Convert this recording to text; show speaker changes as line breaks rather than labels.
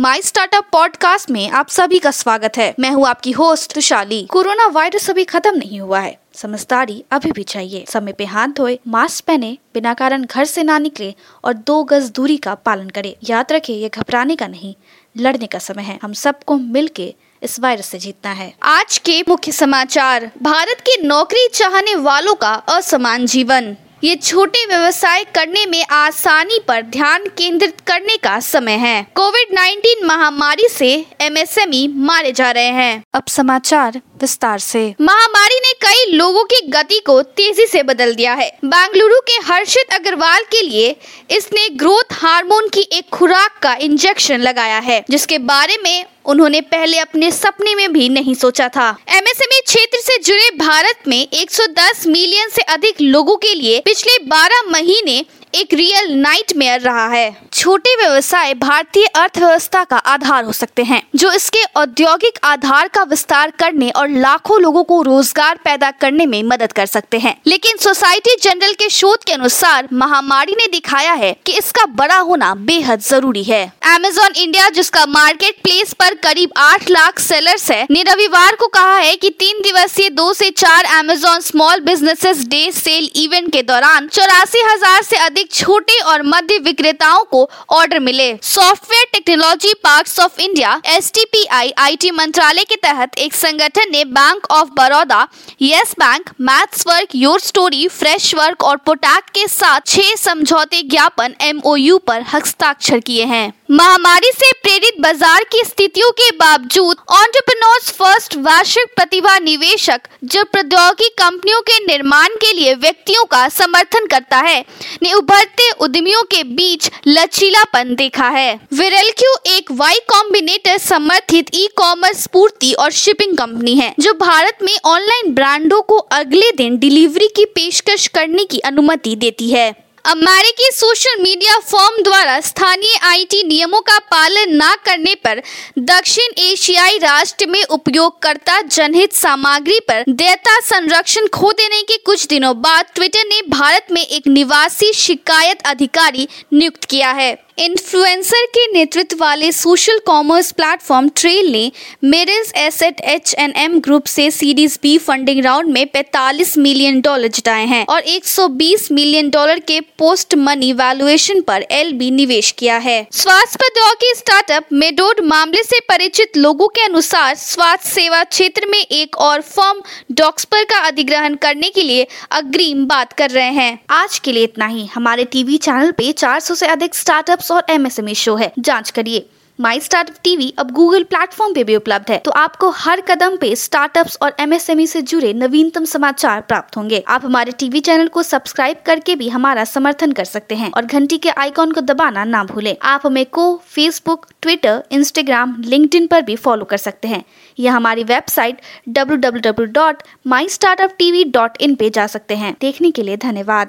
My startup podcast में आप सभी का स्वागत है। मैं हूँ आपकी होस्ट तुशाली। कोरोना वायरस अभी खत्म नहीं हुआ है। समझदारी अभी भी चाहिए। समय पे हाथ धोए मास्क पहने, बिना कारण घर से ना निकले और दो गज दूरी का पालन करें। याद रखें, ये घबराने का नहीं, लड़ने का समय है। हम सबको मिल के इस वायरस से जीतना है। आज के मुख्य समाचार। भारत के नौकरी चाहने वालों का असमान जीवन। ये छोटे व्यवसाय करने में आसानी पर ध्यान केंद्रित करने का समय है। कोविड 19 महामारी से एमएसएमई मारे जा रहे हैं। अब समाचार विस्तार से। महामारी ने कई लोगों की गति को तेज़ी से बदल दिया है। बेंगलुरु के हर्षित अग्रवाल के लिए इसने ग्रोथ हार्मोन की एक खुराक का इंजेक्शन लगाया है जिसके बारे में उन्होंने पहले अपने सपने में भी नहीं सोचा था। एमएसएमई क्षेत्र से जुड़े भारत में 110 मिलियन से अधिक लोगों के लिए पिछले 12 महीने एक रियल नाइटमेयर रहा है। छोटे व्यवसाय भारतीय अर्थव्यवस्था का आधार हो सकते हैं, जो इसके औद्योगिक आधार का विस्तार करने और लाखों लोगों को रोज़गार पैदा करने में मदद कर सकते हैं। लेकिन सोसाइटी जनरल के शोध के अनुसार महामारी ने दिखाया है कि इसका बड़ा होना बेहद ज़रूरी है। अमेजोन इंडिया जिसका मार्केट प्लेस पर करीब आठ लाख सेलर्स है, ने रविवार को कहा है कि तीन दिवसीय दो से चार Amazon small businesses day sale event के दौरान चौरासी हज़ार से अधिक छोटे और मध्य विक्रेताओं को ऑर्डर मिले। Software technology park of India S T मंत्रालय के तहत एक संगठन ने bank of Baroda Yes Bank maths work your story fresh work और पोटैक के साथ छह समझौते ज्ञापन एमओयू पर हस्ताक्षर किए हैं। महामारी से प्रेरित बाज़ार की स्थितियों के बावजूद ऑन्टरप्रनोर्स फ़र्स्ट वार्षिक प्रतिभा निवेशक जो प्रौद्योगिकी कंपनियों के निर्माण के लिए व्यक्तियों का समर्थन करता है, ने उभरते उद्यमियों के बीच लचीलापन देखा है। विरल क्यू एक वाई कॉम्बिनेटर समर्थित ई कॉमर्स पूर्ति और शिपिंग कंपनी है, जो भारत में ऑनलाइन ब्रांडों को अगले दिन डिलीवरी की पेशकश करने की अनुमति देती है। अमेरिकी सोशल मीडिया फॉर्म द्वारा स्थानीय आईटी नियमों का पालन न करने पर दक्षिण एशियाई राष्ट्र में उपयोगकर्ता जनहित सामग्री पर देयता संरक्षण खो देने के कुछ दिनों बाद ट्विटर ने भारत में एक निवासी शिकायत अधिकारी नियुक्त किया है। इन्फ्लुएंसर के नेतृत्व वाले सोशल कॉमर्स प्लेटफॉर्म ट्रेल ने मेरिस asset H N M group से सीरीज़ बी फंडिंग राउंड में 45 मिलियन डॉलर जुटाए हैं और 120 मिलियन डॉलर के पोस्ट मनी वैल्यूएशन पर एल बी निवेश किया है। स्वास्थ्य प्रौद्योगिकी स्टार्टअप मेडोड मामले से परिचित लोगों के अनुसार स्वास्थ्य सेवा क्षेत्र में एक और फर्म डॉक्सपर का अधिग्रहण करने के लिए अग्रिम बात कर रहे हैं। आज के लिए इतना ही। हमारे टीवी चैनल पे 400 से अधिक स्टार्टअप और एमएसएमई शो है। जाँच करिए। माई स्टार्टअप टीवी अब गूगल प्लेटफॉर्म पे भी उपलब्ध है। तो आपको हर कदम पे स्टार्टअप्स और एमएसएमई से जुड़े नवीनतम समाचार प्राप्त होंगे। आप हमारे टीवी चैनल को सब्सक्राइब करके भी हमारा समर्थन कर सकते हैं और घंटी के आइकॉन को दबाना ना भूले। आप हमें को फेसबुक ट्विटर इंस्टाग्राम लिंक्डइन पर भी फॉलो कर सकते हैं। या हमारी वेबसाइट डब्ल्यू पे जा सकते हैं। देखने के लिए धन्यवाद।